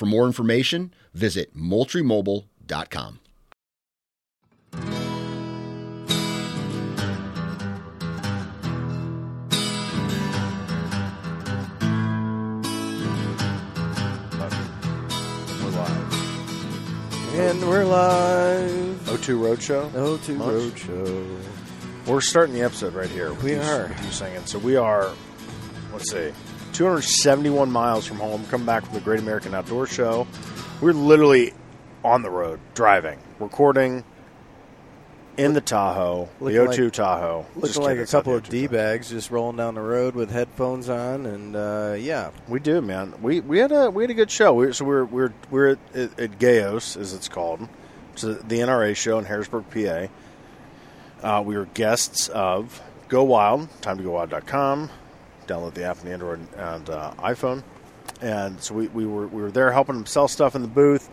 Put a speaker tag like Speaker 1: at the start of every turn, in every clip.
Speaker 1: For more information, visit moultriemobile.com.
Speaker 2: We're.
Speaker 3: And we're live.
Speaker 2: O2 Roadshow.
Speaker 3: O2
Speaker 2: Much?
Speaker 3: Roadshow.
Speaker 2: We're starting the episode right here. with
Speaker 3: We
Speaker 2: you-
Speaker 3: are.
Speaker 2: with you singing. So we are, let's see, 271 miles from home. Come back from the Great American Outdoor Show. We're literally on the road, driving, recording in the Tahoe, the
Speaker 3: Looking
Speaker 2: O2
Speaker 3: like-
Speaker 2: Tahoe.
Speaker 3: Looking like a couple of D bags just rolling down the road with headphones on, and uh, yeah,
Speaker 2: We do, man. We we had a we had a good show. We, so we're we're we're at, at, at Gayos, as it's called, is the NRA show in Harrisburg, PA. Uh, we were guests of Go Wild, time to go wild.com. Download the app on the Android and uh, iPhone. And so we, we were we were there helping them sell stuff in the booth,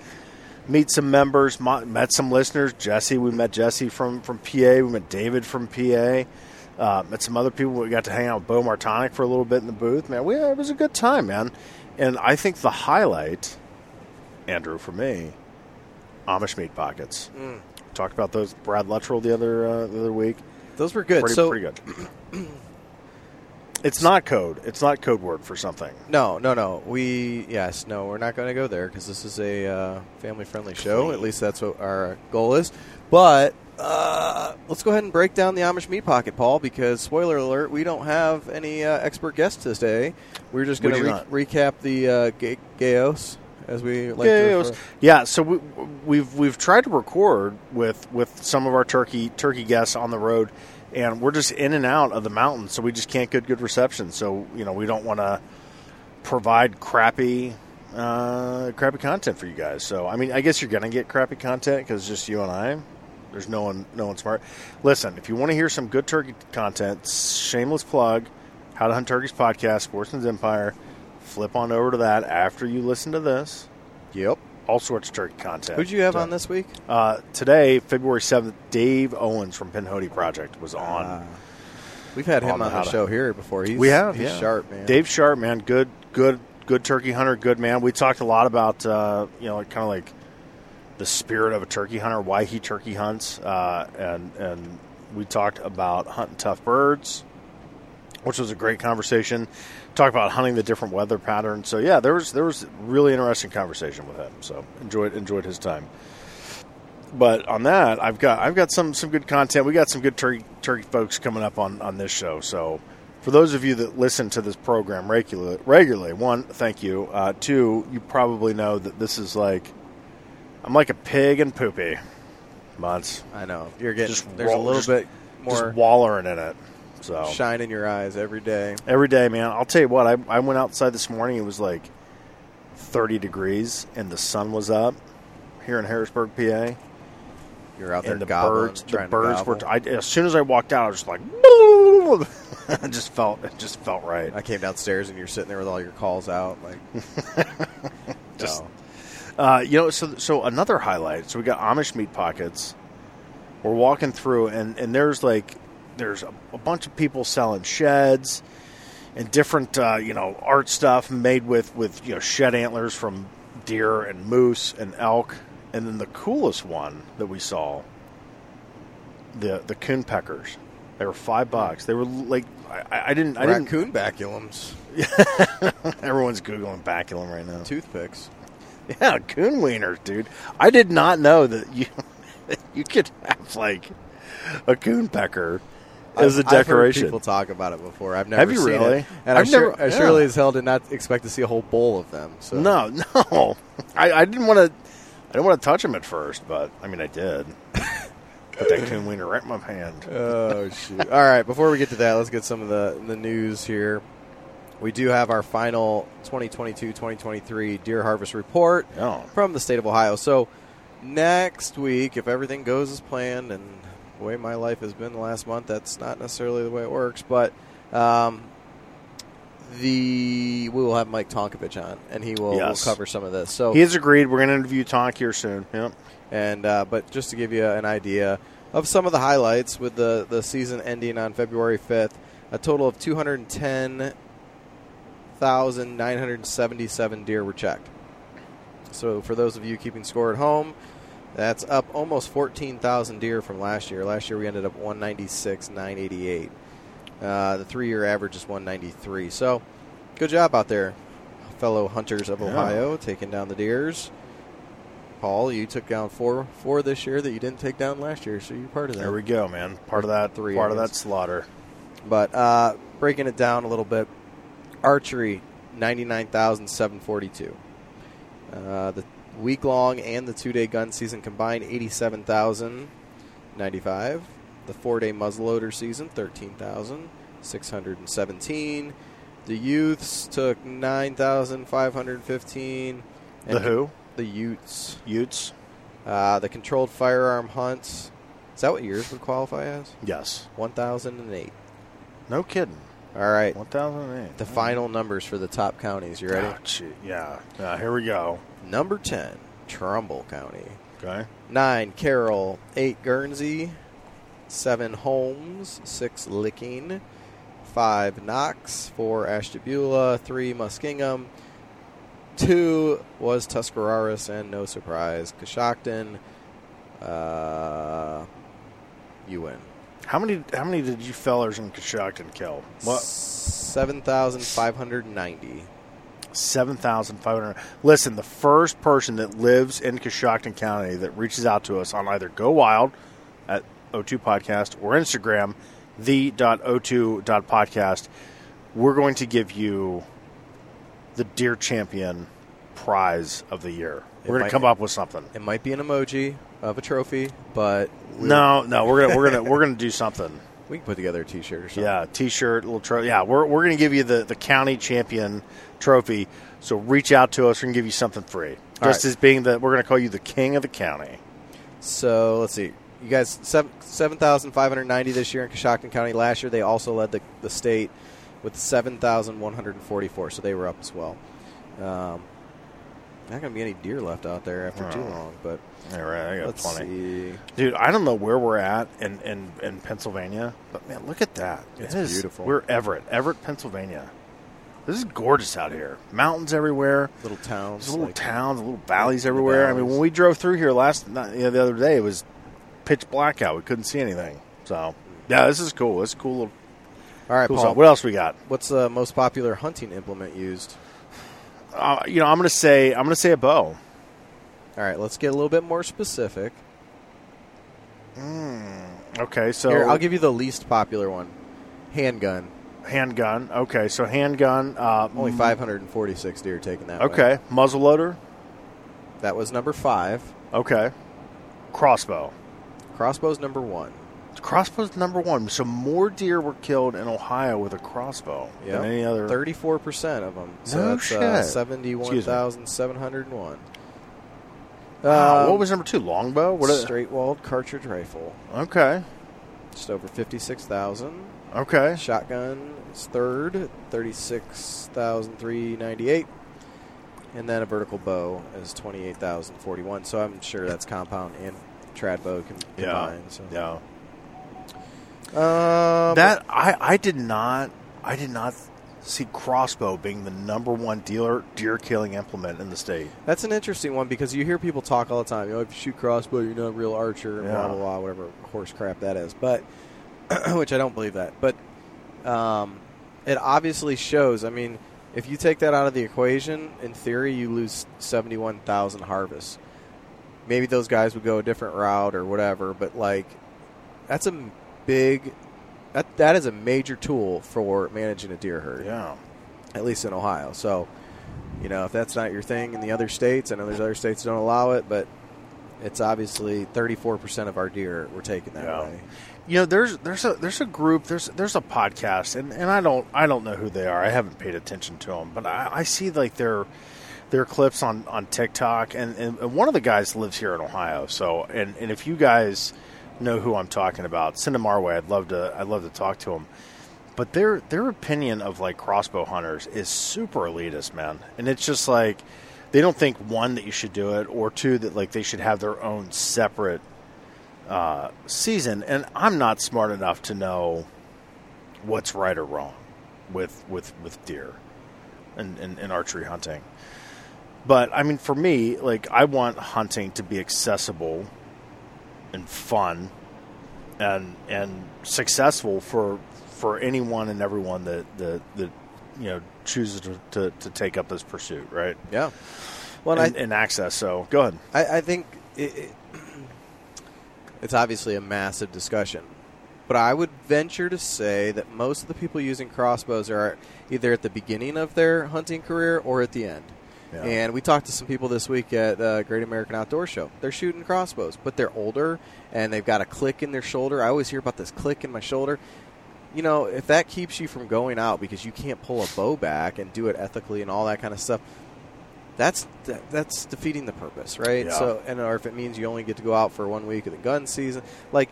Speaker 2: meet some members, met some listeners. Jesse, we met Jesse from from PA. We met David from PA. Uh, met some other people. We got to hang out with Beau Martonik for a little bit in the booth. Man, we it was a good time, man. And I think the highlight, Andrew, for me, Amish meat pockets. Talked about those Brad Luttrell the other uh, the other week.
Speaker 3: those were good.
Speaker 2: Pretty,
Speaker 3: so
Speaker 2: pretty good. it's not code. It's not code word for something.
Speaker 3: no, no, no. We yes, no, we're not going to go there because this is a uh, family-friendly show. At least that's what our goal is. But uh, let's go ahead and break down the Amish meat pocket, Paul. Because spoiler alert, we don't have any uh, expert guests today. We're just going to
Speaker 2: not.
Speaker 3: recap the uh, ga- Gayos as we like
Speaker 2: yeah,
Speaker 3: to
Speaker 2: it was-
Speaker 3: refer.
Speaker 2: yeah. So we, we've we've tried to record with with some of our turkey turkey guests on the road, and we're just in and out of the mountains, so we just can't get good reception. So you know, we don't want to provide crappy uh, crappy content for you guys. So I mean, I guess you're gonna get crappy content because just you and I. There's no one no one smart. Listen, if you want to hear some good turkey content, shameless plug, How to Hunt Turkeys podcast, Sportsman's Empire. Flip on over to that after you listen to this
Speaker 3: Yep.
Speaker 2: All sorts of turkey content.
Speaker 3: Who'd you have
Speaker 2: Uh,
Speaker 3: on this week?
Speaker 2: Uh, today, February seventh, Dave Owens from Pinhoti Project was on.
Speaker 3: Ah. We've had him
Speaker 2: on
Speaker 3: on
Speaker 2: the
Speaker 3: the
Speaker 2: how to-
Speaker 3: show here before. He's,
Speaker 2: we have,
Speaker 3: he's
Speaker 2: yeah.
Speaker 3: sharp, man.
Speaker 2: Dave Sharp, man, good, good, good turkey hunter, good man. We talked a lot about uh, you know, kind of like the spirit of a turkey hunter, why he turkey hunts, uh, and and we talked about hunting tough birds, which was a great conversation. Talked about hunting the different weather patterns. So yeah, there was there was really interesting conversation with him. So enjoyed enjoyed his time. But on that, I've got I've got some some good content. We got some good turkey turkey folks coming up on on this show. So for those of you that listen to this program regularly, regularly, one, thank you. Uh, two, you probably know that this is like I'm like a pig and poopy. Months
Speaker 3: I know you're getting.
Speaker 2: Just
Speaker 3: there's
Speaker 2: roll-
Speaker 3: a little
Speaker 2: just-
Speaker 3: bit more
Speaker 2: just wallering in it. So
Speaker 3: shine in your eyes every day.
Speaker 2: every day, man. I'll tell you what. I I went outside this morning. It was like 30 degrees and the sun was up here in Harrisburg, PA.
Speaker 3: You're out there
Speaker 2: and the
Speaker 3: gobbling,
Speaker 2: birds, the birds were. I, as soon as I walked out, I was just like, it just felt, it just felt right.
Speaker 3: I came downstairs and you're sitting there with all your calls out, like
Speaker 2: Just-
Speaker 3: no.
Speaker 2: Uh, you know, so so another highlight. So we got Amish meat pockets. We're walking through, and and there's like there's a, a bunch of people selling sheds and different uh, you know art stuff made with with you know shed antlers from deer and moose and elk, and then the coolest one that we saw, the the coon peckers. They were five bucks. They were like I, I didn't I didn't.
Speaker 3: Raccoon baculums,
Speaker 2: Everyone's googling baculum right now.
Speaker 3: toothpicks.
Speaker 2: Yeah, coon wieners, dude. I did not know that you you could have like a coon pecker as a
Speaker 3: I've- I've heard
Speaker 2: decoration.
Speaker 3: people talk about it before. I've never
Speaker 2: Have you
Speaker 3: seen
Speaker 2: really?
Speaker 3: it, and
Speaker 2: I've
Speaker 3: I, sure,
Speaker 2: never-
Speaker 3: I
Speaker 2: yeah.
Speaker 3: surely as hell did not expect to see a whole bowl of them. So
Speaker 2: No, no, I, I didn't want to. I didn't want to touch them at first, but I mean, I did. Put that coon wiener right in my hand.
Speaker 3: Oh shoot! All right, before we get to that, let's get some of the the news here. We do have our final 2022-2023 deer harvest report
Speaker 2: Yeah.
Speaker 3: from the state of Ohio. So next week, if everything goes as planned and the way my life has been the last month, that's not necessarily the way it works. But um, the we will have Mike Tonkovich on, and he will, will cover some of this. So
Speaker 2: He has agreed. We're going to interview Tonk here soon. Yep.
Speaker 3: and uh, but just to give you an idea of some of the highlights with the the season ending on February 5th, a total of 210,977 deer were checked. So for those of you keeping score at home, that's up almost 14,000 deer from last year. Last year we ended up 196,988. Uh, the three-year average is 193. So good job out there, fellow hunters of
Speaker 2: Yeah.
Speaker 3: Ohio, taking down the deers. Paul, you took down four four this year that you didn't take down last year, so you're part of that.
Speaker 2: There we go, man. Part of that.
Speaker 3: Three,
Speaker 2: part of that slaughter.
Speaker 3: But uh, breaking it down a little bit, archery ninety nine thousand seven forty two. Uh, the week long and the two day gun season combined eighty seven thousand ninety five. The four day muzzleloader season thirteen thousand six hundred and seventeen. The youths took nine thousand five hundred fifteen.
Speaker 2: The who?
Speaker 3: The Utes.
Speaker 2: Utes.
Speaker 3: Uh, the controlled firearm hunts. Is that what yours would qualify as?
Speaker 2: Yes.
Speaker 3: 1008.
Speaker 2: No kidding.
Speaker 3: All right.
Speaker 2: One thousand eight.
Speaker 3: The final numbers for the top counties. You ready?
Speaker 2: Oh, yeah. Yeah. Here we go.
Speaker 3: Number 10, Trumbull County.
Speaker 2: Okay.
Speaker 3: 9, Carroll. 8, Guernsey. 7, Holmes. 6, Licking. 5, Knox. 4, Ashtabula. 3, Muskingum. 2 was Tuscarawas, and no surprise, Coshocton. Uh, you win.
Speaker 2: How many? How many did you fellers in Coshocton kill? What?
Speaker 3: 7,590.
Speaker 2: Seven thousand five hundred. Listen, the first person that lives in Coshocton County that reaches out to us on either Go Wild at O2 Podcast or Instagram, the.o2.podcast, we're going to give you the Deer Champion prize of the year. We're going
Speaker 3: might-
Speaker 2: to come up with something.
Speaker 3: It might be an emoji of a trophy, but we
Speaker 2: No, no, we're gonna we're gonna we're gonna do something.
Speaker 3: we can put together a T-shirt or something.
Speaker 2: Yeah, T-shirt, little trophy. Yeah, we're we're gonna give you the the county champion trophy. So reach out to us. We're gonna give you something free. Just
Speaker 3: right.
Speaker 2: as being the we're gonna call you the king of the county.
Speaker 3: So let's see. You guys, seven seven thousand five hundred ninety this year in Coshocton County. Last year, they also led the, the state with seven thousand one hundred forty four. So they were up as well. Um, not going to be any deer left out there after too
Speaker 2: Oh.
Speaker 3: long, but
Speaker 2: All right, I got
Speaker 3: let's
Speaker 2: plenty,
Speaker 3: see.
Speaker 2: dude. I don't know where we're at in, in, in Pennsylvania, but man, look at that.
Speaker 3: It's
Speaker 2: It
Speaker 3: beautiful.
Speaker 2: We're Everett, Everett, Pennsylvania. This is gorgeous out here. Mountains everywhere.
Speaker 3: Little towns,
Speaker 2: There's little
Speaker 3: like-
Speaker 2: towns, little valleys everywhere. I mean, when we drove through here last night, you know, the other day, it was pitch black out. We couldn't see anything. So, yeah, this is cool. This is cool. Little,
Speaker 3: All right,
Speaker 2: cool
Speaker 3: Paul.
Speaker 2: stuff. What else we got?
Speaker 3: What's the most popular hunting implement used?
Speaker 2: Uh, you know, I'm gonna say I'm gonna say a bow.
Speaker 3: All right, let's get a little bit more specific.
Speaker 2: Okay, so
Speaker 3: Here, I'll give you the least popular one. Handgun.
Speaker 2: handgun. Okay, so handgun. Uh,
Speaker 3: Only
Speaker 2: mm,
Speaker 3: 546 deer taken that.
Speaker 2: Okay, muzzle loader.
Speaker 3: That was number five.
Speaker 2: Okay, crossbow.
Speaker 3: Crossbow's number one.
Speaker 2: Crossbow's number one. So more deer were killed in Ohio with a crossbow
Speaker 3: Yep.
Speaker 2: than any other.
Speaker 3: Thirty-four percent of them. So
Speaker 2: No
Speaker 3: that's
Speaker 2: shit.
Speaker 3: Uh, Seventy-one thousand seven hundred one.
Speaker 2: Wow,
Speaker 3: Um,
Speaker 2: what was number two? Longbow. What?
Speaker 3: straight-walled cartridge rifle?
Speaker 2: Okay.
Speaker 3: Just over fifty-six thousand.
Speaker 2: Okay.
Speaker 3: Shotgun is third, thirty-six thousand three ninety-eight, and then a vertical bow is twenty-eight thousand forty-one. So I'm sure that's compound and trad bow com-
Speaker 2: Yeah.
Speaker 3: So.
Speaker 2: Yeah.
Speaker 3: Um,
Speaker 2: That I I did not I did not see crossbow being the number one dealer deer killing implement in the state.
Speaker 3: That's an interesting one because you hear people talk all the time. You know, if you shoot crossbow, you're not a real archer, and
Speaker 2: Yeah.
Speaker 3: blah blah blah, whatever horse crap that is. But which I don't believe that. But um, it obviously shows. I mean, if you take that out of the equation, in theory, you lose seventy-one thousand harvests. Maybe those guys would go a different route or whatever, but like, that's a big. That that is a major tool for managing a deer herd
Speaker 2: Yeah.
Speaker 3: at least in Ohio. So, you know, if that's not your thing in the other states, I know there's other states that don't allow it, but it's obviously 34% of our deer were taken that
Speaker 2: Yeah.
Speaker 3: way.
Speaker 2: You know, there's there's a there's a group there's there's a podcast and, and I don't I don't know who they are. I haven't paid attention to them, but I, I see like their their clips on, on TikTok and, and, and one of the guys lives here in Ohio. So and, and if you guys know who I'm talking about, send them our way. I'd love to I'd love to talk to them. But their their opinion of like crossbow hunters is super elitist, man. And it's just like they don't think one that you should do it or two that like they should have their own separate uh, season, and I'm not smart enough to know what's right or wrong with with with deer and, and, and archery hunting. But I mean, for me, like I want hunting to be accessible and fun and and successful for for anyone and everyone that that, that you know chooses to, to, to take up this pursuit, right?
Speaker 3: Yeah. Well, and
Speaker 2: and, and access. So go ahead.
Speaker 3: I, I, I think it, it, it's obviously a massive discussion. But I would venture to say that most of the people using crossbows are either at the beginning of their hunting career or at the end.
Speaker 2: Yeah.
Speaker 3: And we talked to some people this week at uh, Great American Outdoor Show. They're shooting crossbows, but they're older and they've got a click in their shoulder. I always hear about this click in my shoulder. You know, if that keeps you from going out because you can't pull a bow back and do it ethically and all that kind of stuff, that's that's defeating the purpose, right?
Speaker 2: Yeah.
Speaker 3: So, and or if it means you only get to go out for one week of the gun season, like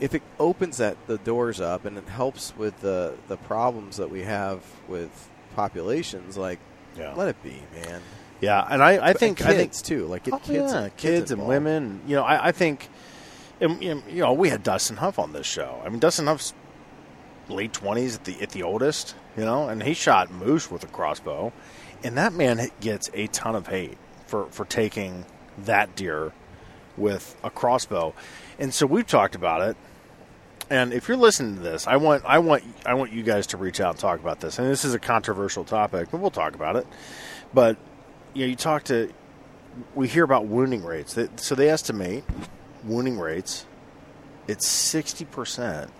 Speaker 3: if it opens that the doors up and it helps with the the problems that we have with populations, like
Speaker 2: Yeah.
Speaker 3: let it be, man.
Speaker 2: Yeah, and I, I think
Speaker 3: and
Speaker 2: I think
Speaker 3: too, like get
Speaker 2: Oh,
Speaker 3: kids,
Speaker 2: yeah,
Speaker 3: and,
Speaker 2: kids, and
Speaker 3: involved.
Speaker 2: women. You know, I, I think, and, you know, we had Dustin Huff on this show. I mean, Dustin Huff's late twenties at the at the oldest. You know, and he shot moose with a crossbow, and that man gets a ton of hate for for taking that deer with a crossbow. And so we've talked about it. And if you're listening to this, I want I want I want you guys to reach out and talk about this. And this is a controversial topic, but we'll talk about it. But you know, you talk to we hear about wounding rates. So they estimate wounding rates. It's sixty percent.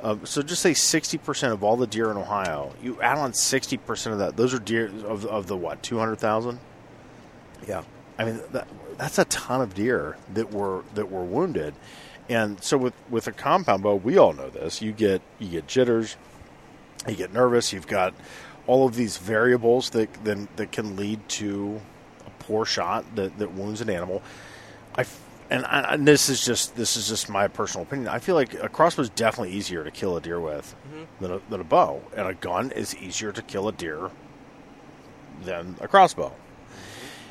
Speaker 2: Of, so just say sixty percent of all the deer in Ohio. You add on sixty percent of that. Those are deer of, of the what two hundred thousand.
Speaker 3: Yeah,
Speaker 2: I mean, that, that's a ton of deer that were that were wounded, and so with with a compound bow, we all know this. You get you get jitters, you get nervous. You've got all of these variables that then that can lead to a poor shot that, that wounds an animal. I and, I, and this is just this is just my personal opinion. I feel like a crossbow is definitely easier to kill a deer with mm-hmm. than, a, than a bow, and a gun is easier to kill a deer than a crossbow.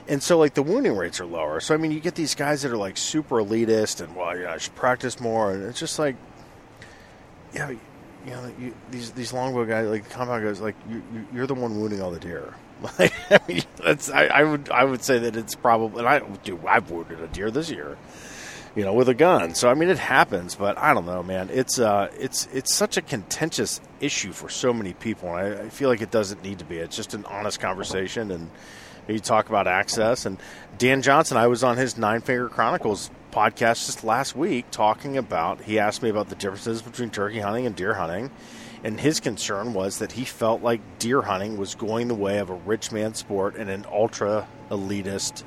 Speaker 2: And so, like, the wounding rates are lower. So, I mean, you get these guys that are, like, super elitist and, well, yeah, I should practice more. And it's just like, yeah, you know, you, these these longbow guys, like, compound guys, like, you, you, you're the one wounding all the deer. Like, I mean, that's, I, I would I would say that it's probably, and I do, I've wounded a deer this year, you know, with a gun. So, I mean, it happens, but I don't know, man. It's, uh, it's, it's such a contentious issue for so many people. And I, I feel like it doesn't need to be. It's just an honest conversation and, you talk about access. And Dan Johnson, I was on his Nine Finger Chronicles podcast just last week talking about, he asked me about the differences between turkey hunting and deer hunting. And his concern was that he felt like deer hunting was going the way of a rich man sport and an ultra elitist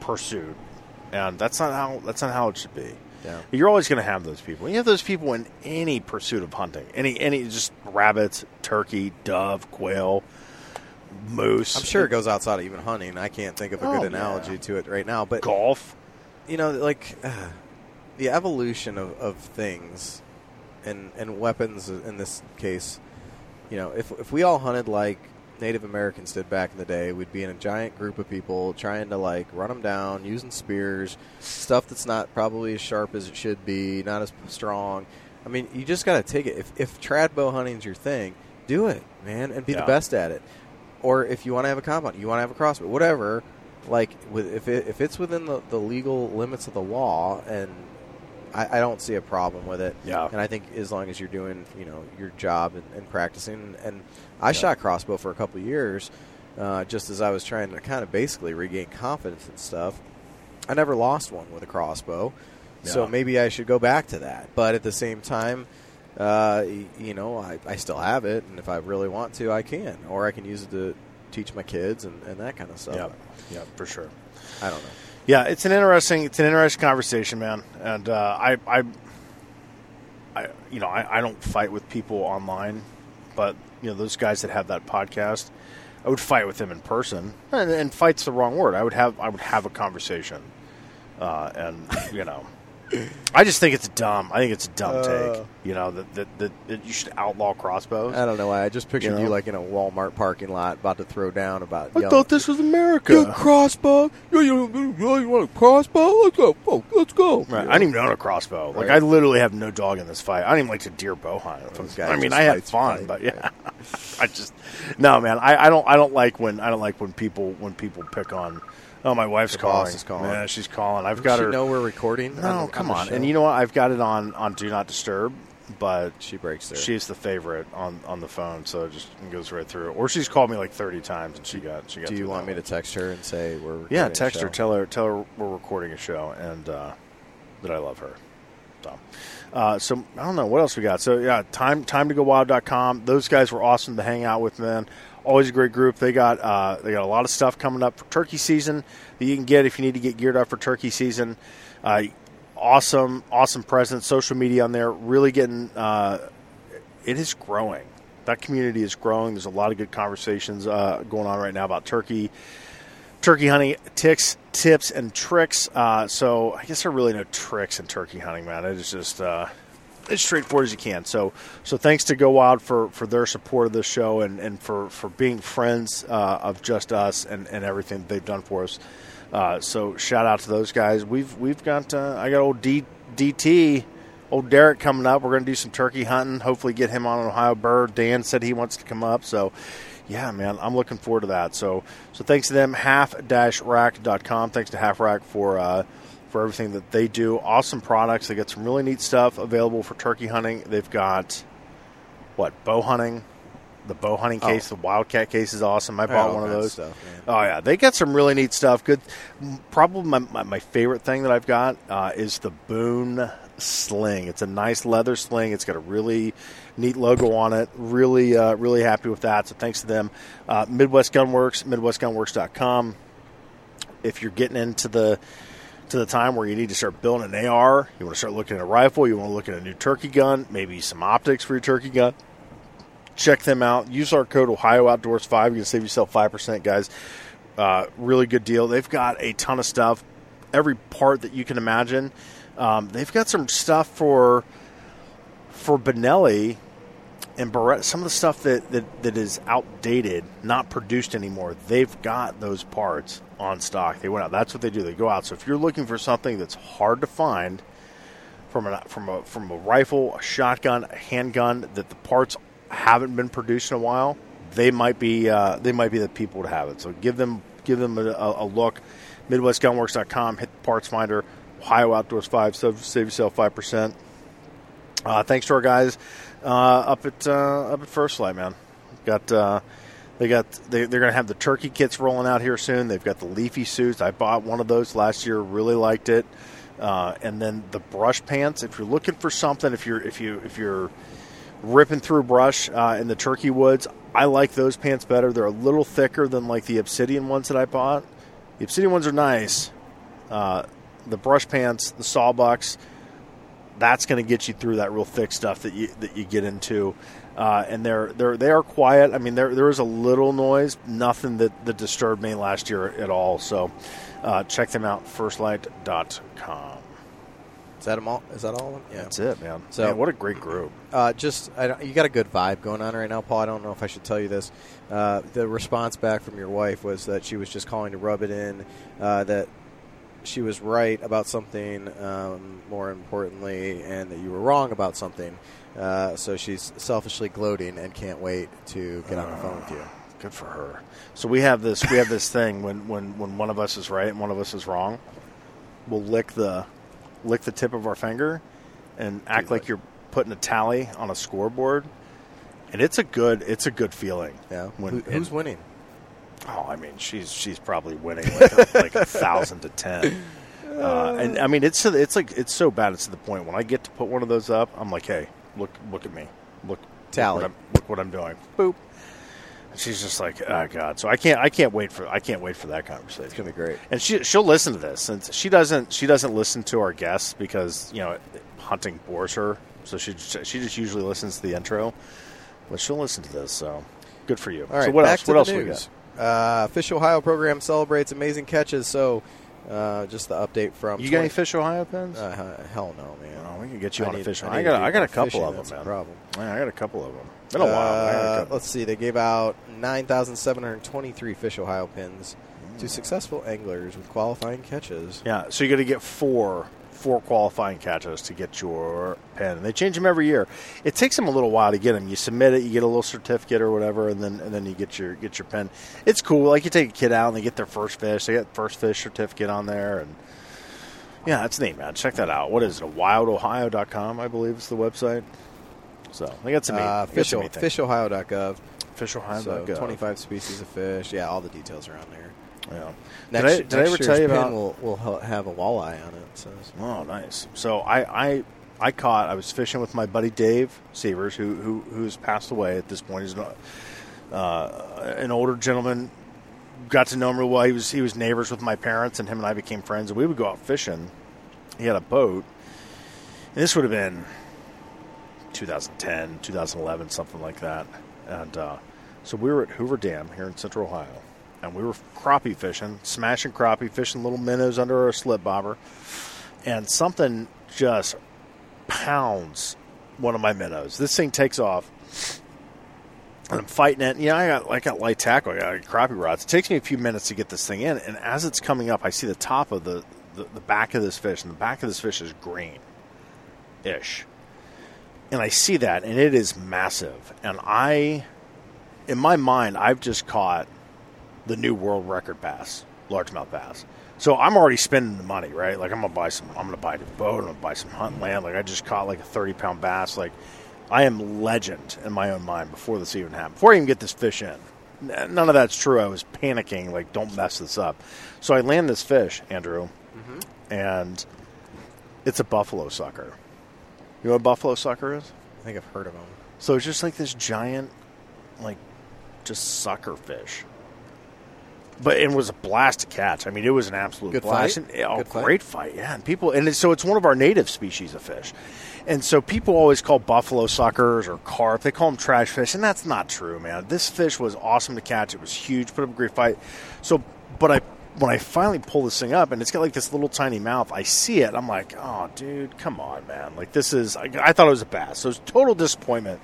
Speaker 2: pursuit. And that's not how that's not how it should be.
Speaker 3: Yeah.
Speaker 2: You're always going to have those people. You have those people in any pursuit of hunting. Any any just rabbits, turkey, dove, quail, moose.
Speaker 3: I'm sure it goes outside of even hunting. I can't think of a
Speaker 2: Oh,
Speaker 3: good
Speaker 2: yeah.
Speaker 3: analogy to it right now, but
Speaker 2: golf.
Speaker 3: you know, like uh, the evolution of, of things and and weapons in this case. You know, if if we all hunted like Native Americans did back in the day, we'd be in a giant group of people trying to like run them down using spears, stuff that's not probably as sharp as it should be, not as strong. I mean, you just got to take it. If if trad bow hunting's your thing, do it, man, and be
Speaker 2: Yeah.
Speaker 3: the best at it. Or if you want to have a compound, you want to have a crossbow, whatever. Like with if it, if it's within the, the legal limits of the law, and I, I don't see a problem with it.
Speaker 2: Yeah.
Speaker 3: And I think as long as you're doing you know your job and, and practicing, and I shot crossbow for a couple of years, uh, just as I was trying to kind of basically regain confidence and stuff. I never lost one with a crossbow, so maybe I should go back to that. But at the same time, uh, you know, I, I still have it, and if I really want to, I can, or I can use it to teach my kids and, and that kind of stuff.
Speaker 2: Yeah, yeah, for sure.
Speaker 3: I don't know.
Speaker 2: Yeah, it's an interesting it's an interesting conversation, man. And uh, I, I, I, you know, I, I don't fight with people online, but you know those guys that have that podcast, I would fight with them in person. And, and fight's the wrong word. I would have I would have a conversation, uh, and you know. I just think it's dumb. I think it's a dumb
Speaker 3: Uh.
Speaker 2: take. You know that, that that that you should outlaw crossbows.
Speaker 3: I don't know why. I just pictured
Speaker 2: You
Speaker 3: you, like in a Walmart parking lot, about to throw down about.
Speaker 2: I
Speaker 3: yelling,
Speaker 2: thought this was America.
Speaker 3: crossbow. You, you, you want a crossbow? Let's go. Oh, let's go.
Speaker 2: Right. I didn't even own a crossbow. Like I literally have no dog in this fight. I don't even like to deer bow hunt. If I'm-
Speaker 3: This guy
Speaker 2: I mean, I had fun,
Speaker 3: fight.
Speaker 2: but yeah, I just no man. I, I don't I don't like when I don't like when people when people pick on. Oh, my wife's calling.
Speaker 3: is calling.
Speaker 2: Yeah, she's calling. I've
Speaker 3: Does
Speaker 2: got
Speaker 3: she
Speaker 2: her.
Speaker 3: know we're recording?
Speaker 2: no,
Speaker 3: on the-
Speaker 2: come
Speaker 3: the
Speaker 2: on. And you know what? I've got it on on do not disturb, but
Speaker 3: she breaks there.
Speaker 2: she's the favorite on on the phone, so it just goes right through. Or she's called me like thirty times, and she got she got.
Speaker 3: Do you want me to text her and say we're
Speaker 2: yeah, text her. Tell her. Tell her we're recording a show and uh, that I love her. So, uh, so I don't know what else we got. So yeah, time time to go wild.com. Those guys were awesome to hang out with, man. Always a great group. They got uh, they got a lot of stuff coming up for turkey season that you can get if you need to get geared up for turkey season. Uh, awesome, awesome presence. Social media on there, really getting. Uh, it is growing. That community is growing. There's a lot of good conversations uh, going on right now about turkey turkey hunting ticks, tips, and tricks. Uh, so I guess there are really no tricks in turkey hunting, man. It is just uh, as straightforward as you can. So so thanks to Go Wild for, for their support of this show and, and for, for being friends uh, of just us and, and everything they've done for us. Uh, so shout out to those guys. We've we've got uh, I got old D, DT. Old Derek coming up. We're going to do some turkey hunting. Hopefully, get him on an Ohio bird. Dan said he wants to come up. So, yeah, man, I'm looking forward to that. So, so thanks to them, half-rack.com. Thanks to Half Rack for uh, for everything that they do. Awesome products. They got some really neat stuff available for turkey hunting. They've got what bow hunting. The bow hunting
Speaker 3: Oh.
Speaker 2: case, the wildcat case is awesome. I bought
Speaker 3: all
Speaker 2: one of those.
Speaker 3: stuff.
Speaker 2: Oh yeah, they got some really neat stuff. Good. Probably my, my, my favorite thing that I've got uh, is the Boone sling. It's a nice leather sling. It's got a really neat logo on it. Really, uh, really happy with that. So thanks to them. Uh, Midwest Gunworks, MidwestGunworks.com. If you're getting into the to the time where you need to start building an AR, you want to start looking at a rifle, you want to look at a new turkey gun, maybe some optics for your turkey gun check them out. Use our code Ohio Outdoors Five. You can save yourself five percent, guys. Uh, really good deal. They've got a ton of stuff, every part that you can imagine. Um, they've got some stuff for for Benelli and Barrett. Some of the stuff that, that that is outdated, not produced anymore. They've got those parts on stock. They went out. That's what they do. They go out. So if you're looking for something that's hard to find from a from a from a rifle, a shotgun, a handgun that the parts haven't been produced in a while, they might be uh, they might be the people to have it. So give them give them a, a look. MidwestGunworks.com. Hit the parts finder. Ohio Outdoors Five. Save, save yourself five percent. Uh, thanks to our guys uh, up at uh, up at First Lite, man. Got uh, they got they, they're going to have the turkey kits rolling out here soon. They've got the leafy suits. I bought one of those last year. Really liked it. Uh, and then the brush pants. If you're looking for something, if you're if you if you're ripping through brush uh, in the turkey woods, I like those pants better. They're a little thicker than like the obsidian ones that I bought. The obsidian ones are nice. The brush pants, the sawbucks, that's going to get you through that real thick stuff that you that you get into. Uh, and they're they're they are quiet. I mean, there there is a little noise, nothing that, that disturbed me last year at all. So uh, check them out, firstlite.com.
Speaker 3: Is that them all? Is that all? of them? Yeah.
Speaker 2: That's it, man.
Speaker 3: So-
Speaker 2: Man, what a great group.
Speaker 3: Uh, just I don't, you got a good vibe going on right now, Paul. I don't know if I should tell you this. Uh, the response back from your wife was that she was just calling to rub it in uh, that she was right about something, um, more importantly, and that you were wrong about something. Uh, so she's selfishly gloating and can't wait to get on the phone with you.
Speaker 2: Good for her. So we have this we have this thing when, when, when one of us is right and one of us is wrong, we'll lick the lick the tip of our finger and act like you're putting a tally on a scoreboard. And it's a good it's a good feeling.
Speaker 3: Yeah.
Speaker 2: When,
Speaker 3: Who, who's winning?
Speaker 2: Oh, I mean, she's she's probably winning like a, like a thousand to ten. Uh, and I mean, it's it's like it's so bad. It's to the point when I get to put one of those up, I'm like, hey, look look at me, look
Speaker 3: Tally.
Speaker 2: Look what I'm, look what I'm doing. Boop. And she's just like, oh god. So I can't I can't wait for I can't wait for that conversation.
Speaker 3: It's gonna be great.
Speaker 2: And she she'll listen to this, and she doesn't she doesn't listen to our guests because you know hunting bores her. So she she just usually listens to the intro, but she'll listen to this. So good for you.
Speaker 3: All right,
Speaker 2: so what else? What else we got?
Speaker 3: Uh, Fish Ohio program celebrates amazing catches. So, uh, just the update from
Speaker 2: You got any Fish Ohio pins?
Speaker 3: Uh, hell no, man.
Speaker 2: Oh, we can get you
Speaker 3: I
Speaker 2: on a
Speaker 3: need-
Speaker 2: fish.
Speaker 3: I
Speaker 2: I, got I got a couple of them, man.
Speaker 3: problem.
Speaker 2: Yeah, I got a couple of them. Been a while. A
Speaker 3: Uh, let's see. They gave out 9,723 Fish Ohio pins to successful anglers with qualifying catches.
Speaker 2: Yeah, so you got to get four four qualifying catches to get your pen, and they change them every year. It takes them a little while to get them. You submit it, you get a little certificate or whatever, and then and then you get your get your pen. It's cool. Like you take a kid out and they get their first fish. They get first fish certificate on there, and yeah, that's neat, man. Check that out. What is it? WildOhio.com, I believe, is the website. So they got some neat,
Speaker 3: Uh,
Speaker 2: they got
Speaker 3: fish,
Speaker 2: some neat things.
Speaker 3: fishohio.gov.
Speaker 2: FishOhio.gov.
Speaker 3: So 25 species of fish. Yeah, all the details are on there.
Speaker 2: Yeah.
Speaker 3: Next,
Speaker 2: did I, did I ever tell you about?
Speaker 3: Will, will have a walleye on it. So
Speaker 2: Oh, nice. So I, I, I caught. I was fishing with my buddy Dave Severs, who, who who's passed away at this point. He's an, uh, an older gentleman. Got to know him real well. He was he was neighbors with my parents, and him and I became friends. And we would go out fishing. He had a boat, and this would have been 2010, 2011, something like that. And uh, so we were at Hoover Dam here in Central Ohio, and we were crappie fishing, smashing crappie, fishing little minnows under a slip bobber, and something just pounds one of my minnows. This thing takes off. And I'm fighting it. You know, I got I got light tackle, I got crappie rods. It takes me a few minutes to get this thing in, and as it's coming up, I see the top of the, the, the back of this fish, and the back of this fish is green ish. And I see that, and it is massive. And I, in my mind, I've just caught the new world record bass, largemouth bass. So I'm already spending the money, right? Like I'm gonna buy some, I'm gonna buy a new boat, I'm gonna buy some hunt land. Like I just caught like a 30 pound bass. Like I am legend in my own mind before this even happened. Before I even get this fish in, none of that's true. I was panicking, like don't mess this up. So I land this fish, Andrew, mm-hmm. and it's a buffalo sucker. You know what a buffalo sucker is?
Speaker 3: I think I've heard of them.
Speaker 2: So it's just like this giant, like, just sucker fish. But it was a blast to catch. I mean, it was an absolute
Speaker 3: Good
Speaker 2: blast.
Speaker 3: fight?
Speaker 2: And, oh,
Speaker 3: Good fight?
Speaker 2: great fight, yeah. And people, and it's, so it's one of our native species of fish. And so people always call buffalo suckers or carp. They call them trash fish, and that's not true, man. This fish was awesome to catch. It was huge. Put up a great fight. So, but I when I finally pull this thing up, and it's got like this little tiny mouth. I see it. I'm like, oh, dude, come on, man. Like this is. I, I thought it was a bass. So it's total disappointment.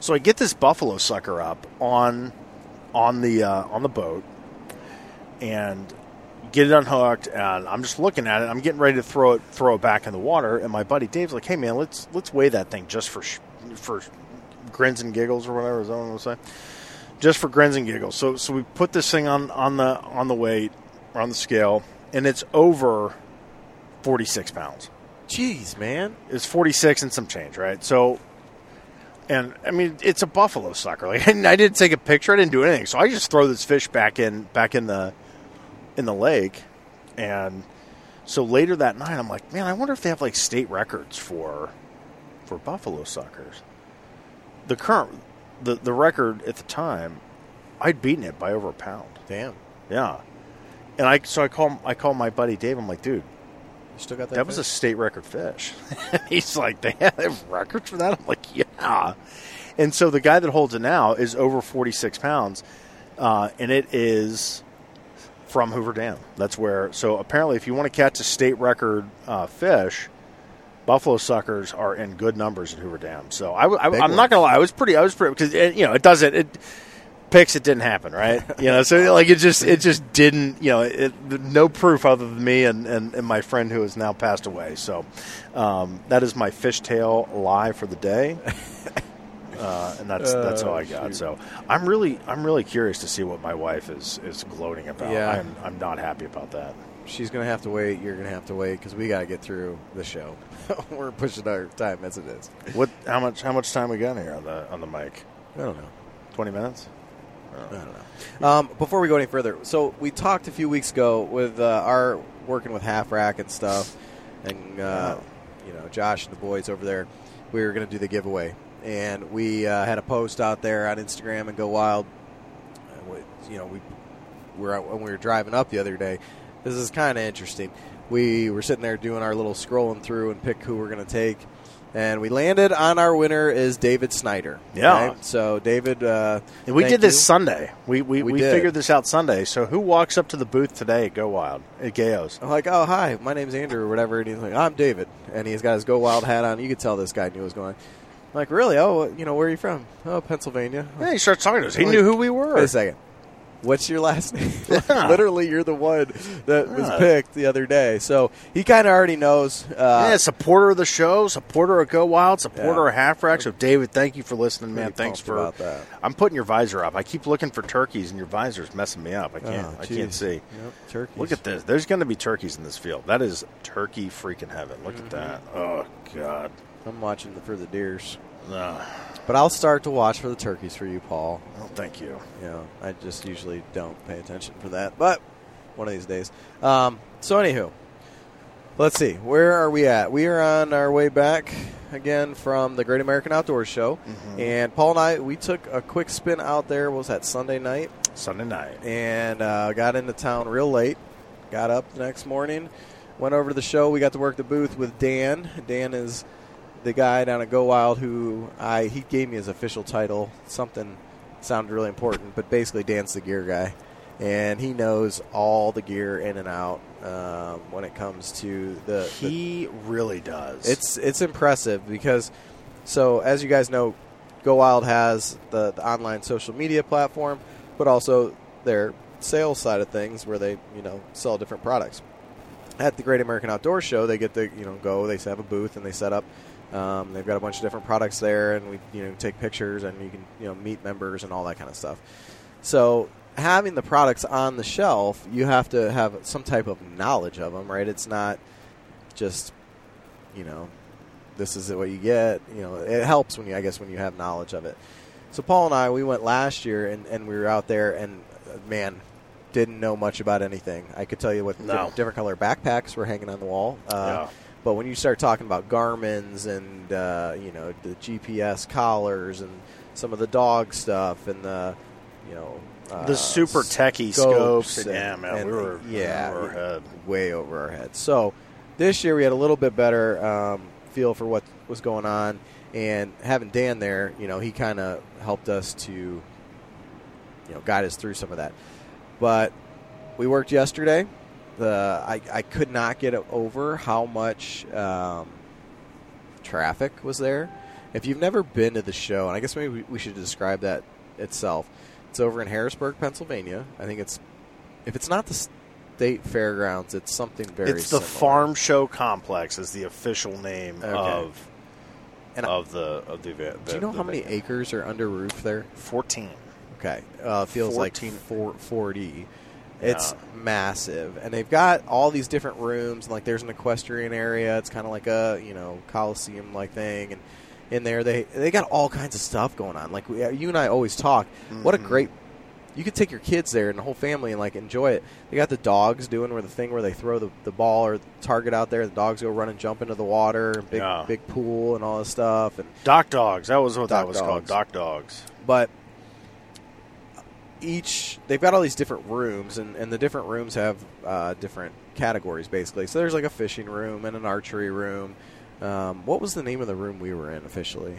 Speaker 2: So I get this buffalo sucker up on on the uh, on the boat and get it unhooked and I'm just looking at it. I'm getting ready to throw it throw it back in the water and my buddy Dave's like, "Hey man, let's let's weigh that thing just for sh- for grins and giggles or whatever is that what I'm saying? Just for grins and giggles." So so we put this thing on on the on the weight or on the scale and it's over 46 pounds
Speaker 3: Jeez, man.
Speaker 2: It's 46 and some change, right? So, and I mean, it's a buffalo sucker. Like, and I didn't take a picture. I didn't do anything. So I just throw this fish back in, back in the, in the lake, and so later that night, I'm like, man, I wonder if they have like state records for, for buffalo suckers. The current, the the record at the time, I'd beaten it by over a pound.
Speaker 3: Damn.
Speaker 2: Yeah, and I so I call I call my buddy Dave. I'm like, dude,
Speaker 3: still got that?
Speaker 2: that was a state record fish. He's like, they have records for that? I'm like, yeah. And so the guy that holds it now is over 46 pounds, uh, and it is from Hoover Dam. That's where. So apparently, if you want to catch a state record uh, fish, buffalo suckers are in good numbers at Hoover Dam. So I, am not gonna lie, I was pretty, I was pretty because you know it doesn't. It, picks, it didn't happen, right? You know, so like it just it just didn't. You know, it, no proof other than me and, and, and my friend who has now passed away. So um, that is my fishtail lie for the day. Uh, and that's that's all I got.
Speaker 3: shoot.
Speaker 2: So I'm really I'm really curious to see what my wife is is gloating about.
Speaker 3: Yeah.
Speaker 2: I'm I'm not happy about that.
Speaker 3: She's gonna have to wait. You're gonna have to wait because we gotta get through the show. We're pushing our time as it is.
Speaker 2: What how much how much time we got here on the on the mic?
Speaker 3: I don't know.
Speaker 2: Twenty minutes.
Speaker 3: I don't know. Um, before we go any further, so we talked a few weeks ago with uh, our working with Half Rack and stuff, and uh, you know Josh and the boys over there. We were going to do the giveaway, and we uh, had a post out there on Instagram and Go Wild. We- You know, we were out, when we were driving up the other day. This is kind of interesting. We were sitting there doing our little scrolling through and pick who we're going to take. And we landed on our winner is David Snyder.
Speaker 2: Yeah.
Speaker 3: So David, uh,
Speaker 2: And we did this
Speaker 3: you.
Speaker 2: Sunday. We we,
Speaker 3: We
Speaker 2: we, figured this out Sunday. So who walks up to the booth today at Go Wild at Gayo's?
Speaker 3: I'm like, oh hi, my name's Andrew or whatever, and he's like, I'm David, and he's got his Go Wild hat on. You could tell this guy knew what was going on. I'm like, really? Oh, you know, where are you from? Oh, Pennsylvania.
Speaker 2: Yeah, he starts talking to us. He
Speaker 3: Like,
Speaker 2: knew who we were.
Speaker 3: Wait a second. What's your last name?
Speaker 2: Yeah.
Speaker 3: Literally, you're the one that was picked the other day. So he kind of already knows. Uh,
Speaker 2: yeah, supporter of the show, supporter of Go Wild, supporter
Speaker 3: Yeah.
Speaker 2: of Half Rack. So, David, thank you for listening, man. Thanks for.
Speaker 3: that.
Speaker 2: I'm putting your visor up. I keep looking for turkeys, and your visor's messing me up. I can't.
Speaker 3: Oh,
Speaker 2: I can't see.
Speaker 3: Yep, turkeys.
Speaker 2: Look at this. There's going to be turkeys in this field. That is turkey freaking heaven. Look
Speaker 3: Mm-hmm.
Speaker 2: at that. Oh God.
Speaker 3: I'm watching for the deers,
Speaker 2: No.
Speaker 3: But I'll start to watch for the turkeys for you, Paul.
Speaker 2: Oh, thank you.
Speaker 3: You know, I just usually don't pay attention for that, but one of these days. Um, so, anywho, let's see. Where are we at? We are on our way back again from the Great American Outdoors Show, and Paul and I we took a quick spin out there. What was that Sunday night?
Speaker 2: Sunday night.
Speaker 3: and uh, got into town real late. Got up the next morning, went over to the show. We got to work the booth with Dan. Dan is the guy down at Go Wild who I he gave me his official title. Something sounded really important, but basically Dan's the gear guy, and he knows all the gear in and out um, when it comes to the. the
Speaker 2: He really does.
Speaker 3: it's it's impressive because so as you guys know, Go Wild has the, the online social media platform, but also their sales side of things where they you know sell different products. At the Great American Outdoor Show, they get to you know go. They have a booth and they set up. Um, they've got a bunch of different products there, and we you know take pictures and you can you know meet members and all that kind of stuff. So having the products on the shelf, you have to have some type of knowledge of them, right? It's not just you know this is what you get. You know, it helps when you, I guess, when you have knowledge of it. So Paul and I, we went last year, and, and we were out there, and uh, man, didn't know much about anything. I could tell you what
Speaker 2: No.
Speaker 3: different, different color backpacks were hanging on the wall. Uh,
Speaker 2: Yeah.
Speaker 3: But when you start talking about Garmin's and uh, you know the GPS collars and some of the dog stuff and the you know uh,
Speaker 2: the super techie
Speaker 3: scopes
Speaker 2: scopes. and, yeah, man,
Speaker 3: and-
Speaker 2: we were
Speaker 3: yeah,
Speaker 2: over our head.
Speaker 3: way over our heads. So this year we had a little bit better um, feel for what was going on, and having Dan there, you know, he kind of helped us to, you know, guide us through some of that. But we worked yesterday. The I, I could not get over how much um, traffic was there. If you've never been to the show, and I guess maybe we, should describe that itself. It's over in Harrisburg, Pennsylvania. I think it's if it's not the state fairgrounds, it's something very.
Speaker 2: It's the
Speaker 3: similar.
Speaker 2: Farm Show Complex is the official name
Speaker 3: Okay.
Speaker 2: of
Speaker 3: And
Speaker 2: of the of the event.
Speaker 3: Do you know how many acres are under roof there?
Speaker 2: Fourteen.
Speaker 3: Okay, uh, feels
Speaker 2: 14.
Speaker 3: like four, 40. It's
Speaker 2: Yeah.
Speaker 3: massive, and they've got all these different rooms. Like, there's an equestrian area. It's kind of like a you know coliseum like thing, and in there they they got all kinds of stuff going on. Like we, you and I always talk. What a
Speaker 2: Mhm.
Speaker 3: great! You could take your kids there and the whole family and like enjoy it. They got the dogs doing where the thing where they throw the, the ball or the target out there. The dogs go run and jump into the water. Big
Speaker 2: Yeah.
Speaker 3: big pool and all this stuff. And
Speaker 2: dock Dogs. That was what that
Speaker 3: Doc
Speaker 2: was called. dock Dogs.
Speaker 3: but each they've got all these different rooms and, and the different rooms have uh, different categories basically. So there's like a fishing room and an archery room. Um, what was the name of the room we were in officially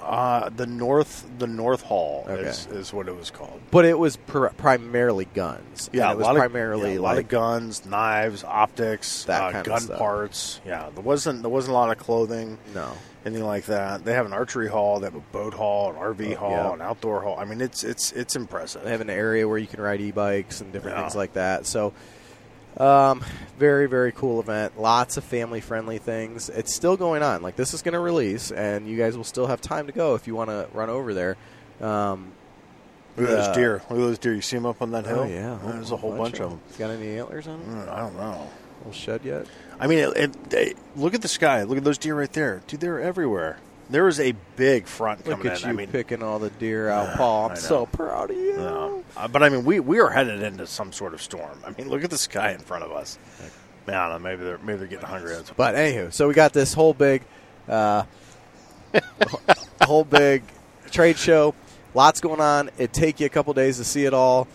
Speaker 2: Uh, the north, the North Hall
Speaker 3: Okay.
Speaker 2: is, is what it was called.
Speaker 3: But it was pr- primarily guns.
Speaker 2: Yeah,
Speaker 3: it was primarily
Speaker 2: of, yeah, a lot
Speaker 3: like
Speaker 2: of guns, knives, optics,
Speaker 3: That
Speaker 2: uh, gun parts. Yeah, there wasn't there wasn't a lot of clothing,
Speaker 3: no.
Speaker 2: anything like that. They have an archery hall, they have a boat hall, an RV
Speaker 3: Oh,
Speaker 2: hall,
Speaker 3: yeah.
Speaker 2: an outdoor hall. I mean, it's it's it's impressive.
Speaker 3: They have an area where you can ride e-bikes and different
Speaker 2: Yeah.
Speaker 3: things like that. So, um, very very cool event. Lots of family friendly things. It's still going on. Like this is going to release, and you guys will still have time to go if you want to run over there. Um,
Speaker 2: Look at
Speaker 3: uh,
Speaker 2: those deer. Look at those deer. You see them up on that hill?
Speaker 3: oh yeah,
Speaker 2: there's a whole bunch of them.
Speaker 3: Got any antlers on them?
Speaker 2: Mm, I don't know.
Speaker 3: Little shed yet?
Speaker 2: I mean, it, it, they, look at the sky. Look at those deer right there, dude. They're everywhere. There is a big front
Speaker 3: Look
Speaker 2: coming
Speaker 3: at
Speaker 2: in.
Speaker 3: you
Speaker 2: I mean,
Speaker 3: picking all the deer out, Paul. I'm
Speaker 2: I know.
Speaker 3: so proud of you.
Speaker 2: No. Uh, but I mean, we we are headed into some sort of storm. I mean, look at the sky in front of us. Man, I don't know. Maybe they're maybe they're getting hungry.
Speaker 3: But anywho, so we got this whole big, uh, whole big trade show. Lots going on. It'd take you a couple days to see it all,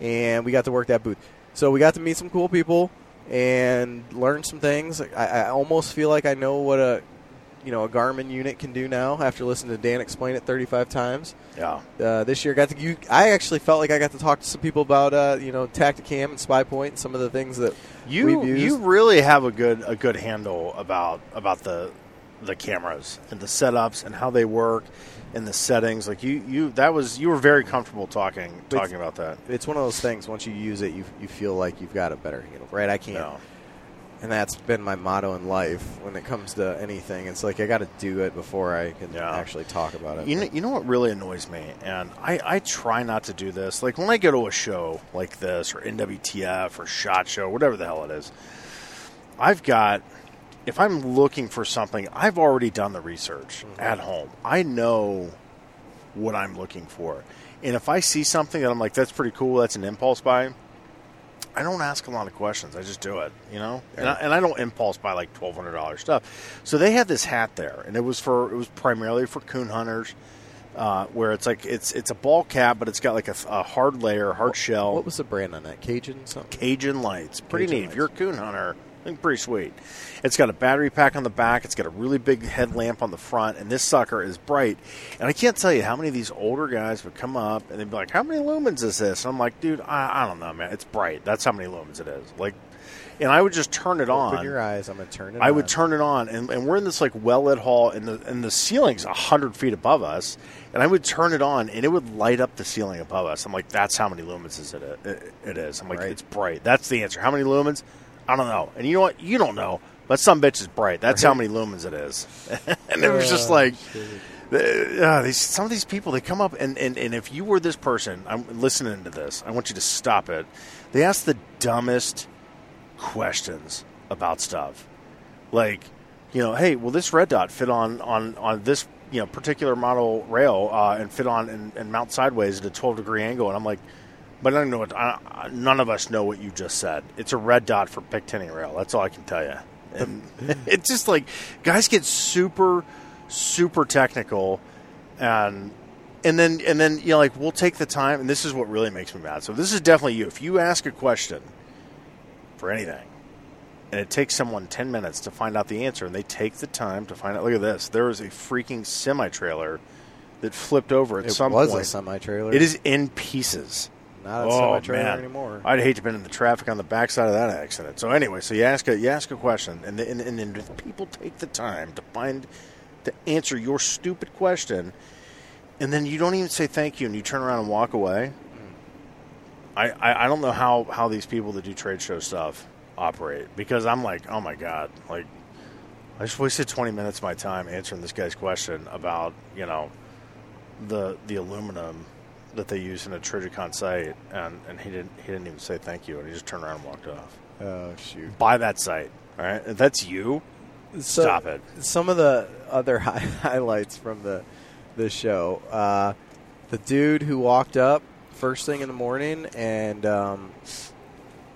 Speaker 3: and we got to work that booth. So we got to meet some cool people and learn some things. I, I almost feel like I know what a you know a Garmin unit can do now after listening to Dan explain it 35 times.
Speaker 2: Yeah.
Speaker 3: Uh, this year, got to you. I actually felt like I got to talk to some people about uh, you know Tacticam and SpyPoint and some of the things that
Speaker 2: You
Speaker 3: we've used.
Speaker 2: you really have a good a good handle about about the the cameras and the setups and how they work and the settings. Like you you that was you were very comfortable talking talking about that.
Speaker 3: it's one of those things. Once you use it, you you feel like you've got a better handle, right? I can't,
Speaker 2: No.
Speaker 3: And that's been my motto in life when it comes to anything. It's like I got to do it before I can
Speaker 2: Yeah.
Speaker 3: actually talk about it.
Speaker 2: You know, you know what really annoys me, and I, I try not to do this. Like when I go to a show like this, or NWTF, or Shot Show, whatever the hell it is, I've got. If I'm looking for something, I've already done the research mm-hmm. at home. I know what I'm looking for, and if I see something that I'm like, "That's pretty cool," that's an impulse buy. I don't ask a lot of questions. I just do it, you know, and, I, and I don't impulse buy like twelve hundred dollars stuff. So they had this hat there, and it was for it was primarily for coon hunters, uh, where it's like it's it's a ball cap, but it's got like a, a hard layer, hard shell,
Speaker 3: what was the brand on that? Cajun something.
Speaker 2: Cajun lights. Pretty
Speaker 3: Cajun
Speaker 2: neat. If you're a coon hunter, pretty sweet. It's got a battery pack on the back. It's got a really big headlamp on the front, and this sucker is bright. And I can't tell you how many of these older guys would come up and they'd be like, "How many lumens is this?" And I'm like, "Dude, I, I don't know, man. It's bright. That's how many lumens it is." Like, and I would just turn it on.
Speaker 3: Open your eyes. I'm gonna turn it.
Speaker 2: I would turn it on, and, and we're in this like well lit hall, and the and the ceiling's hundred feet above us, and I would turn it on, and it would light up the ceiling above us. I'm like, that's how many lumens is it? It, it is. I'm like,
Speaker 3: Right.
Speaker 2: it's bright. That's the answer. How many lumens? I don't know. And you know what? You don't know, but some bitch is bright. That's how many lumens it is. and it was just
Speaker 3: Oh,
Speaker 2: like. Uh, these, some of these people they come up and, and, and if you were this person i'm listening to this i want you to stop it they ask the dumbest questions about stuff like you know hey will this red dot fit on on on this you know particular model rail uh, and fit on and, and mount sideways at a 12 degree angle and i'm like but I don't know what I, none of us know what you just said. It's a red dot for pic rail that's all i can tell you and it's just like guys get super super technical and and then and then you know like we'll take the time and this is what really makes me mad. So this is definitely you. If you ask a question for anything and it takes someone 10 minutes to find out the answer and they take the time to find out look at this There is a freaking semi trailer that flipped over at
Speaker 3: It
Speaker 2: some
Speaker 3: was
Speaker 2: point
Speaker 3: a semi trailer.
Speaker 2: it is in pieces
Speaker 3: not a
Speaker 2: oh
Speaker 3: semi trailer
Speaker 2: man.
Speaker 3: anymore.
Speaker 2: i'd hate to have been in the traffic on the backside of that accident. So anyway so you ask a you ask a question and the, and, and then if people take the time to find to answer your stupid question and then you don't even say thank you and you turn around and walk away. Mm. I, I, I don't know how, how these people that do trade show stuff operate because I'm like, oh my god, like I just wasted 20 minutes of my time answering this guy's question about you know the the aluminum that they use in a Trijicon sight, and, and he didn't he didn't even say thank you, and he just turned around and walked off.
Speaker 3: oh shoot!
Speaker 2: Buy that sight, all right? If that's you,
Speaker 3: So,
Speaker 2: Stop it.
Speaker 3: Some of the other hi- highlights from the the show. Uh, the dude who walked up first thing in the morning and um,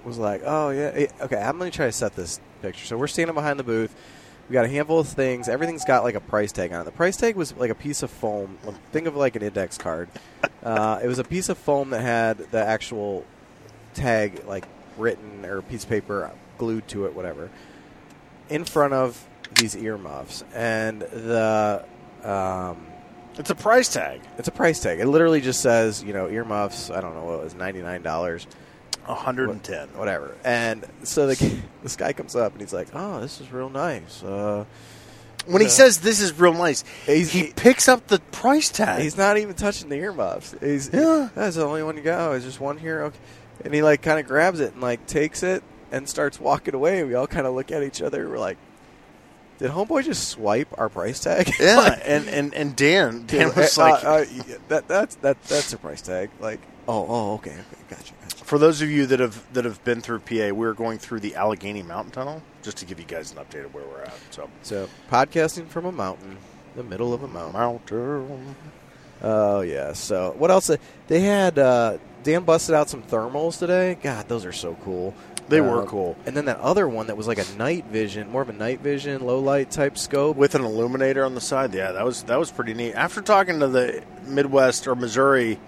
Speaker 3: was like, "Oh yeah, eh, okay." I'm gonna try to set this picture. So we're standing behind the booth. We got a handful of things. Everything's got like a price tag on it. The price tag was like a piece of foam. Think of like an index card. Uh, it was a piece of foam that had the actual tag like written or a piece of paper glued to it, whatever in front of these earmuffs, and the um,
Speaker 2: It's a price tag.
Speaker 3: It's a price tag. It literally just says, you know, earmuffs. I don't know what it was, ninety nine dollars,
Speaker 2: 110.
Speaker 3: whatever. And so the this guy comes up and he's like, "Oh, this is real nice." Uh,
Speaker 2: When he
Speaker 3: Yeah.
Speaker 2: says this is real nice,
Speaker 3: He's-
Speaker 2: he
Speaker 3: he-
Speaker 2: picks up the price tag.
Speaker 3: he's not even touching the earmuffs. He's
Speaker 2: Yeah.
Speaker 3: That's the only one you got. Oh, is just one here? Okay. And he like kind of grabs it and like takes it and starts walking away. We all kind of look at each other. We're like, "Did homeboy just swipe our price tag?"
Speaker 2: yeah,
Speaker 3: Like,
Speaker 2: and, and, and Dan, Dan was
Speaker 3: uh,
Speaker 2: like,
Speaker 3: uh, yeah, that that's that that's a price tag. Like, oh, oh, okay, okay, gotcha, gotcha.
Speaker 2: For those of you that have that have been through PA, we're going through the Allegheny Mountain Tunnel just to give you guys an update of where we're at. So
Speaker 3: So podcasting from a mountain, the middle of a mountain.
Speaker 2: mountain.
Speaker 3: Oh yeah. So what else? They had uh, Dan busted out some thermals today. God, those are so cool.
Speaker 2: They were cool.
Speaker 3: And then that other one that was like a night vision, more of a night vision, low light type scope.
Speaker 2: with an illuminator on the side. Yeah, that was that was pretty neat. After talking to the Midwest or Missouri,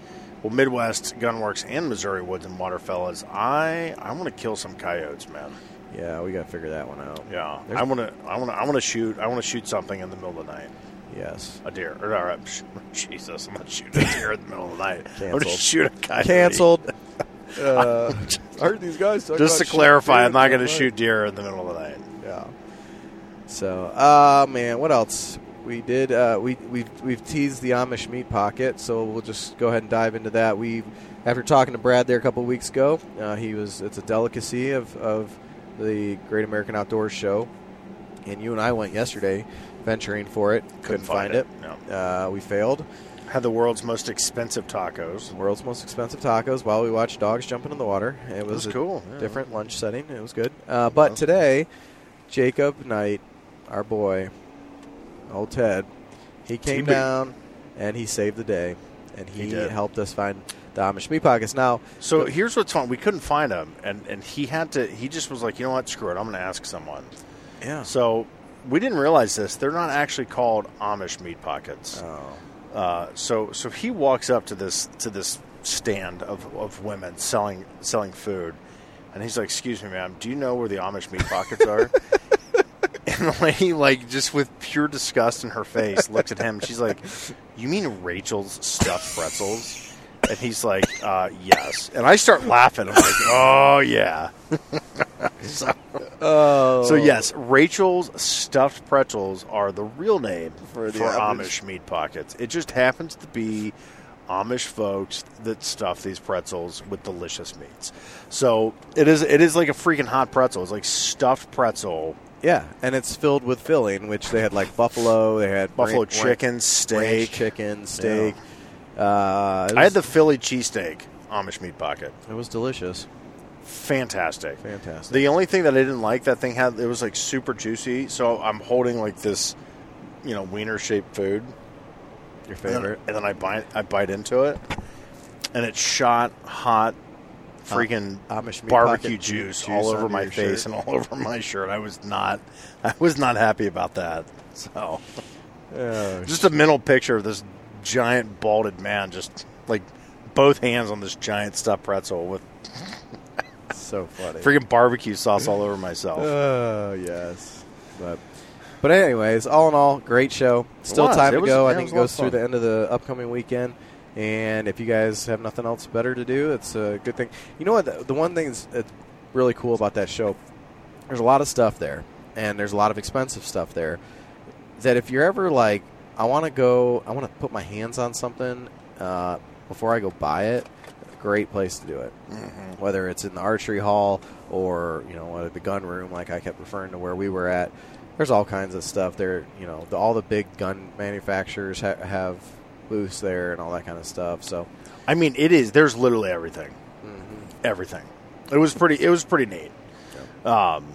Speaker 2: well, Midwest Gunworks and Missouri Woods and Water fellas, I I want to kill some coyotes, man.
Speaker 3: Yeah, we got to figure that one out.
Speaker 2: Yeah,
Speaker 3: There's-
Speaker 2: I want to I want to I want to shoot I want to shoot something in the middle of the night.
Speaker 3: Yes.
Speaker 2: A deer. Or, or, Jesus, I'm not shooting a deer in the middle of the night. I'm going to
Speaker 3: Canceled.
Speaker 2: shoot a coyote.
Speaker 3: Canceled. uh, I heard these guys. talk
Speaker 2: Just
Speaker 3: about
Speaker 2: to clarify, I'm not going to shoot deer in the middle of the night.
Speaker 3: night. Yeah. So, uh man, what else? We did. Uh, we we've we've teased the Amish meat pocket, so we'll just go ahead and dive into that. We, after talking to Brad there a couple weeks ago, uh, he was. It's a delicacy of of the Great American Outdoors Show, and you and I went yesterday venturing for it. Couldn't, find, it.
Speaker 2: No.
Speaker 3: Uh, we failed.
Speaker 2: Had the world's most expensive tacos.
Speaker 3: World's most expensive tacos while we watched dogs jumping in the water. It was,
Speaker 2: was
Speaker 3: a
Speaker 2: cool, yeah.
Speaker 3: different lunch setting. It was good. Uh, but today, Jacob Knight, our boy, old Ted, he came down and he saved the day, and he,
Speaker 2: He
Speaker 3: helped us find the Amish meat pockets. Now,
Speaker 2: So here's what's fun. We couldn't find him, and, and he had to. He just was like, you know what? Screw it. I'm going to ask someone.
Speaker 3: yeah.
Speaker 2: So we didn't realize this. They're not actually called Amish meat pockets.
Speaker 3: Oh,
Speaker 2: Uh, so so he walks up to this to this stand of, of women selling selling food, and he's like, "Excuse me, ma'am. Do you know where the Amish meat pockets are?" and the lady, like, just with pure disgust in her face, looks at him. She's like, "You mean Rachel's stuffed pretzels?" And he's like, uh, "Yes." And I start laughing. I'm like, "Oh yeah." so,
Speaker 3: oh,
Speaker 2: so yes, Rachel's stuffed pretzels are the real name
Speaker 3: For
Speaker 2: for,
Speaker 3: the
Speaker 2: Amish.
Speaker 3: Amish.
Speaker 2: meat pockets. It just happens to be Amish folks that stuff these pretzels with delicious meats. So it is it is like a freaking hot pretzel. It's like stuffed pretzel,
Speaker 3: yeah, and it's filled with filling, which they had like buffalo, they had
Speaker 2: buffalo
Speaker 3: ranch-
Speaker 2: chicken,
Speaker 3: ranch
Speaker 2: steak.
Speaker 3: chicken, steak. Uh, it
Speaker 2: I had the Philly cheesesteak Amish meat pocket.
Speaker 3: It was delicious.
Speaker 2: Fantastic.
Speaker 3: Fantastic.
Speaker 2: The only thing that I didn't like, that thing had it was like super juicy. So I'm holding like this, you know, wiener shaped food.
Speaker 3: Your
Speaker 2: And then,
Speaker 3: favorite?
Speaker 2: and then I bite I bite into it, and it shot hot, freaking
Speaker 3: Amish
Speaker 2: barbecue
Speaker 3: pocket
Speaker 2: juice,
Speaker 3: juice
Speaker 2: all over my face
Speaker 3: shirt.
Speaker 2: and all over my shirt. I was not, I was not happy about that. So,
Speaker 3: Oh,
Speaker 2: just a mental picture of this giant balded man, just like both hands on this giant stuffed pretzel with
Speaker 3: so funny.
Speaker 2: freaking barbecue sauce all over myself.
Speaker 3: Oh yes, but but anyways, all in all, great show. Still time
Speaker 2: It
Speaker 3: to
Speaker 2: was-
Speaker 3: go. I think it goes through the end of the upcoming weekend. And if you guys have nothing else better to do, it's a good thing. You know what? The, the one thing that's that's really cool about that show, there's a lot of stuff there, and there's a lot of expensive stuff there. That if you're ever like, I want to go, I want to put my hands on something uh, before I go buy it. Great place to do it
Speaker 2: Mm-hmm.
Speaker 3: whether it's in the archery hall or you know the gun room, like I kept referring to where we were at. There's all kinds of stuff there. You know, the, all the big gun manufacturers ha- have booths there and all that kind of stuff. So,
Speaker 2: I mean, it is. There's literally everything.
Speaker 3: Mm-hmm.
Speaker 2: Everything. It was pretty. It was pretty neat. Um,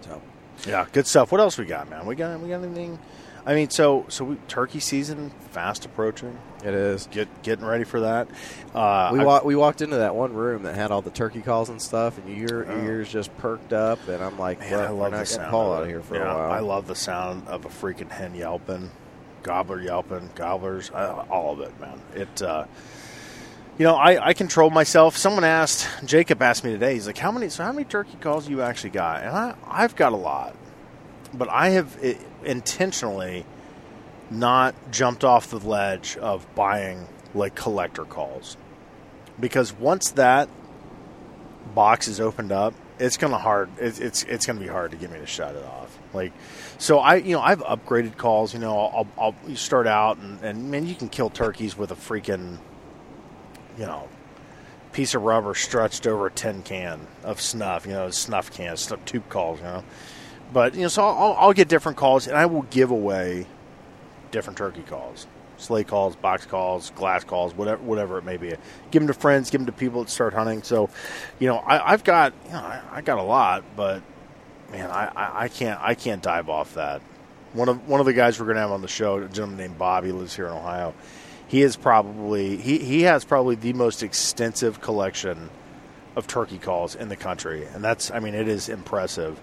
Speaker 3: so
Speaker 2: yeah, good stuff. What else we got, man? We got we got anything? I mean, so so we, turkey season fast approaching.
Speaker 3: it is.
Speaker 2: Get getting ready for that. Uh,
Speaker 3: We wa- we walked into that one room that had all the turkey calls and stuff, and your
Speaker 2: Oh.
Speaker 3: ears just perked up, and I'm like,
Speaker 2: Man,
Speaker 3: well,
Speaker 2: I love the sound of
Speaker 3: out of here for
Speaker 2: yeah,
Speaker 3: a while.
Speaker 2: I love the sound of a freaking hen yelping, gobbler yelping, gobblers, uh, all of it, man. It, uh, you know, I, I control myself. Someone asked, Jacob asked me today. He's like, "How many? So how many turkey calls you actually got?" And I, I've got a lot, but I have it, intentionally not jumped off the ledge of buying like collector calls because once that box is opened up, it's gonna hard. It's it's, it's gonna be hard to get me to shut it off. Like, so I you know I've upgraded calls. You know I'll, I'll start out and and man you can kill turkeys with a freaking you know piece of rubber stretched over a tin can of snuff. You know snuff cans, snuff tube calls. You know, but you know so I'll, I'll get different calls and I will give away different turkey calls slate calls, box calls, glass calls, whatever whatever it may be. Give them to friends, give them to people that start hunting. So, you know, I, have got you know I, I, got a lot, but man, I, I, I, can't I can't dive off that. One of one of the guys we're going to have on the show, a gentleman named Bobby, lives here in Ohio. He is probably he, he has probably the most extensive collection of turkey calls in the country, and that's I mean it is impressive.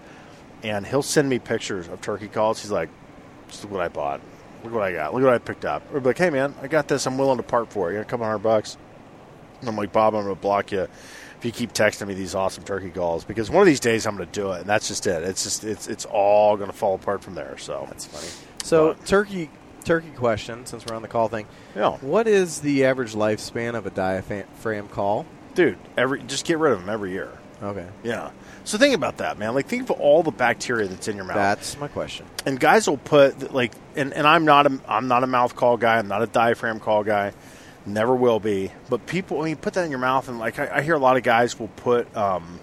Speaker 2: And he'll send me pictures of turkey calls. He's like, "This is what I bought look what I got. Look what I picked up. Be like, hey man, I got this. I'm willing to part for it. You got a couple hundred bucks. And I'm like, Bob, I'm going to block you if you keep texting me these awesome turkey calls because one of these days I'm going to do it, and that's just it. It's just it's it's all going to fall apart from there. So
Speaker 3: that's funny. So but, turkey turkey question, since we're on the call thing.
Speaker 2: Yeah.
Speaker 3: What is the average lifespan of a diaphragm call?
Speaker 2: Dude, every just get rid of them every year.
Speaker 3: Okay.
Speaker 2: Yeah. So think about that, man. Like think of all the bacteria that's in your mouth.
Speaker 3: That's my question.
Speaker 2: And guys will put like, and, and I'm not a I'm not a mouth call guy. I'm not a diaphragm call guy. Never will be. But people, when you put that in your mouth, and like I, I hear a lot of guys will put um,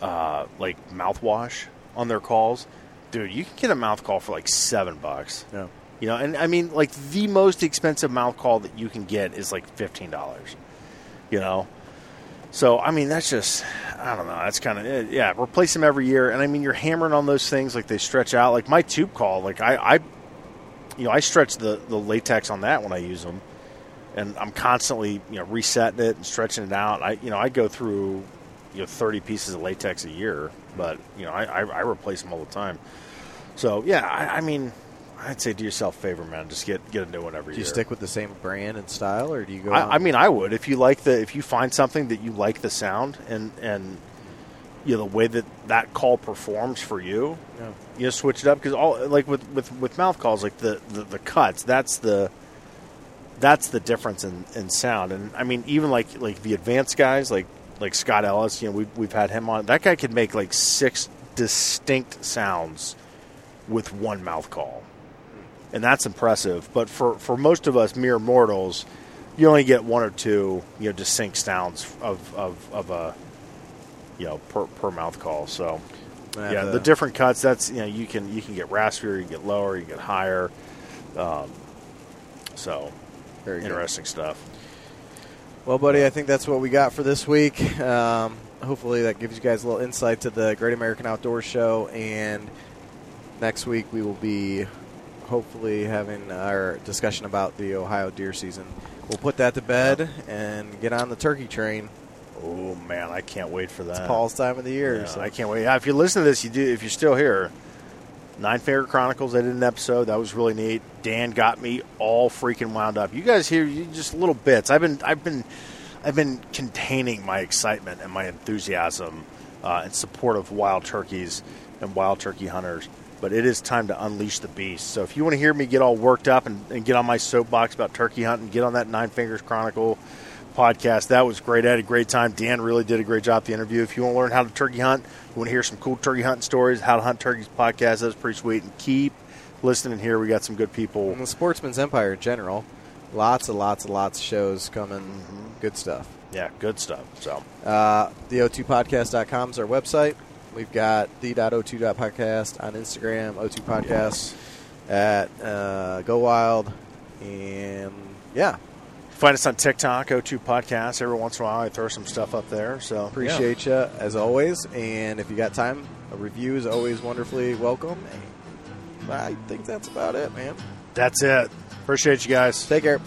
Speaker 2: uh, like mouthwash on their calls. Dude, you can get a mouth call for like seven bucks.
Speaker 3: Yeah.
Speaker 2: You know, and I mean, like the most expensive mouth call that you can get is like fifteen dollars. You know, so I mean, that's just I don't know. That's kind of eh, yeah. Replace them every year, and I mean, you're hammering on those things like they stretch out. Like my tube call, like I, I you know, I stretch the the latex on that when I use them, and I'm constantly you know resetting it and stretching it out. I you know I go through you know 30 pieces of latex a year, but you know I I, I replace them all the time. So yeah, I, I mean I'd say do yourself a favor, man. Just get get a new one every
Speaker 3: year.
Speaker 2: Do
Speaker 3: you stick with the same brand and style, or do you go?
Speaker 2: I, I, mean, I would if you like the if you find something that you like the sound and and you know the way that that call performs for you. Yeah. You know, switch it up because all like with, with with mouth calls, like the, the the cuts. That's the that's the difference in, in sound. And I mean, even like like the advanced guys, like like Scott Ellis. You know, we've we've had him on. That guy could make like six distinct sounds with one mouth call and that's impressive. But for, for most of us mere mortals, you only get one or two you know distinct sounds of, of, of a you know per, per mouth call. So yeah, the, the different cuts. That's you know you can you can get raspier, you can get lower, you can get higher. Um, so very interesting good. stuff.
Speaker 3: Well, buddy, I think that's what we got for this week. Um, hopefully, that gives you guys a little insight to the Great American Outdoor Show. And next week we will be hopefully having our discussion about the Ohio deer season. We'll put that to bed and get on the turkey train.
Speaker 2: Oh man, I can't wait for that.
Speaker 3: It's Paul's time of the year.
Speaker 2: Yeah, so. I can't wait. If you listen to this, you do. If you're still here, Nine Finger Chronicles. I did an episode that was really neat. Dan got me all freaking wound up. You guys hear you just little bits. I've been I've been I've been containing my excitement and my enthusiasm uh, in support of wild turkeys and wild turkey hunters but it is time to unleash the beast. So if you want to hear me get all worked up and, and get on my soapbox about turkey hunting, get on that Nine Fingers Chronicle podcast. That was great. I had a great time. Dan really did a great job the interview. If you want to learn how to turkey hunt, you want to hear some cool turkey hunting stories, how to hunt turkeys podcast, that was pretty sweet. And keep listening here. We got some good people.
Speaker 3: And the Sportsman's Empire in general. Lots and lots and lots of shows coming. Mm-hmm. Good stuff.
Speaker 2: Yeah, good stuff. So,
Speaker 3: uh, the O2podcast.com is our website. We've got the.o2.podcast on Instagram, O2 Podcast at uh, Go Wild, and yeah.
Speaker 2: Find us on TikTok, O2 Podcast. Every once in a while, I throw some stuff up there. So
Speaker 3: appreciate yeah. you as always. And if you got time, a review is always wonderfully welcome. And I think that's about it, man.
Speaker 2: That's it. Appreciate you guys.
Speaker 3: Take care.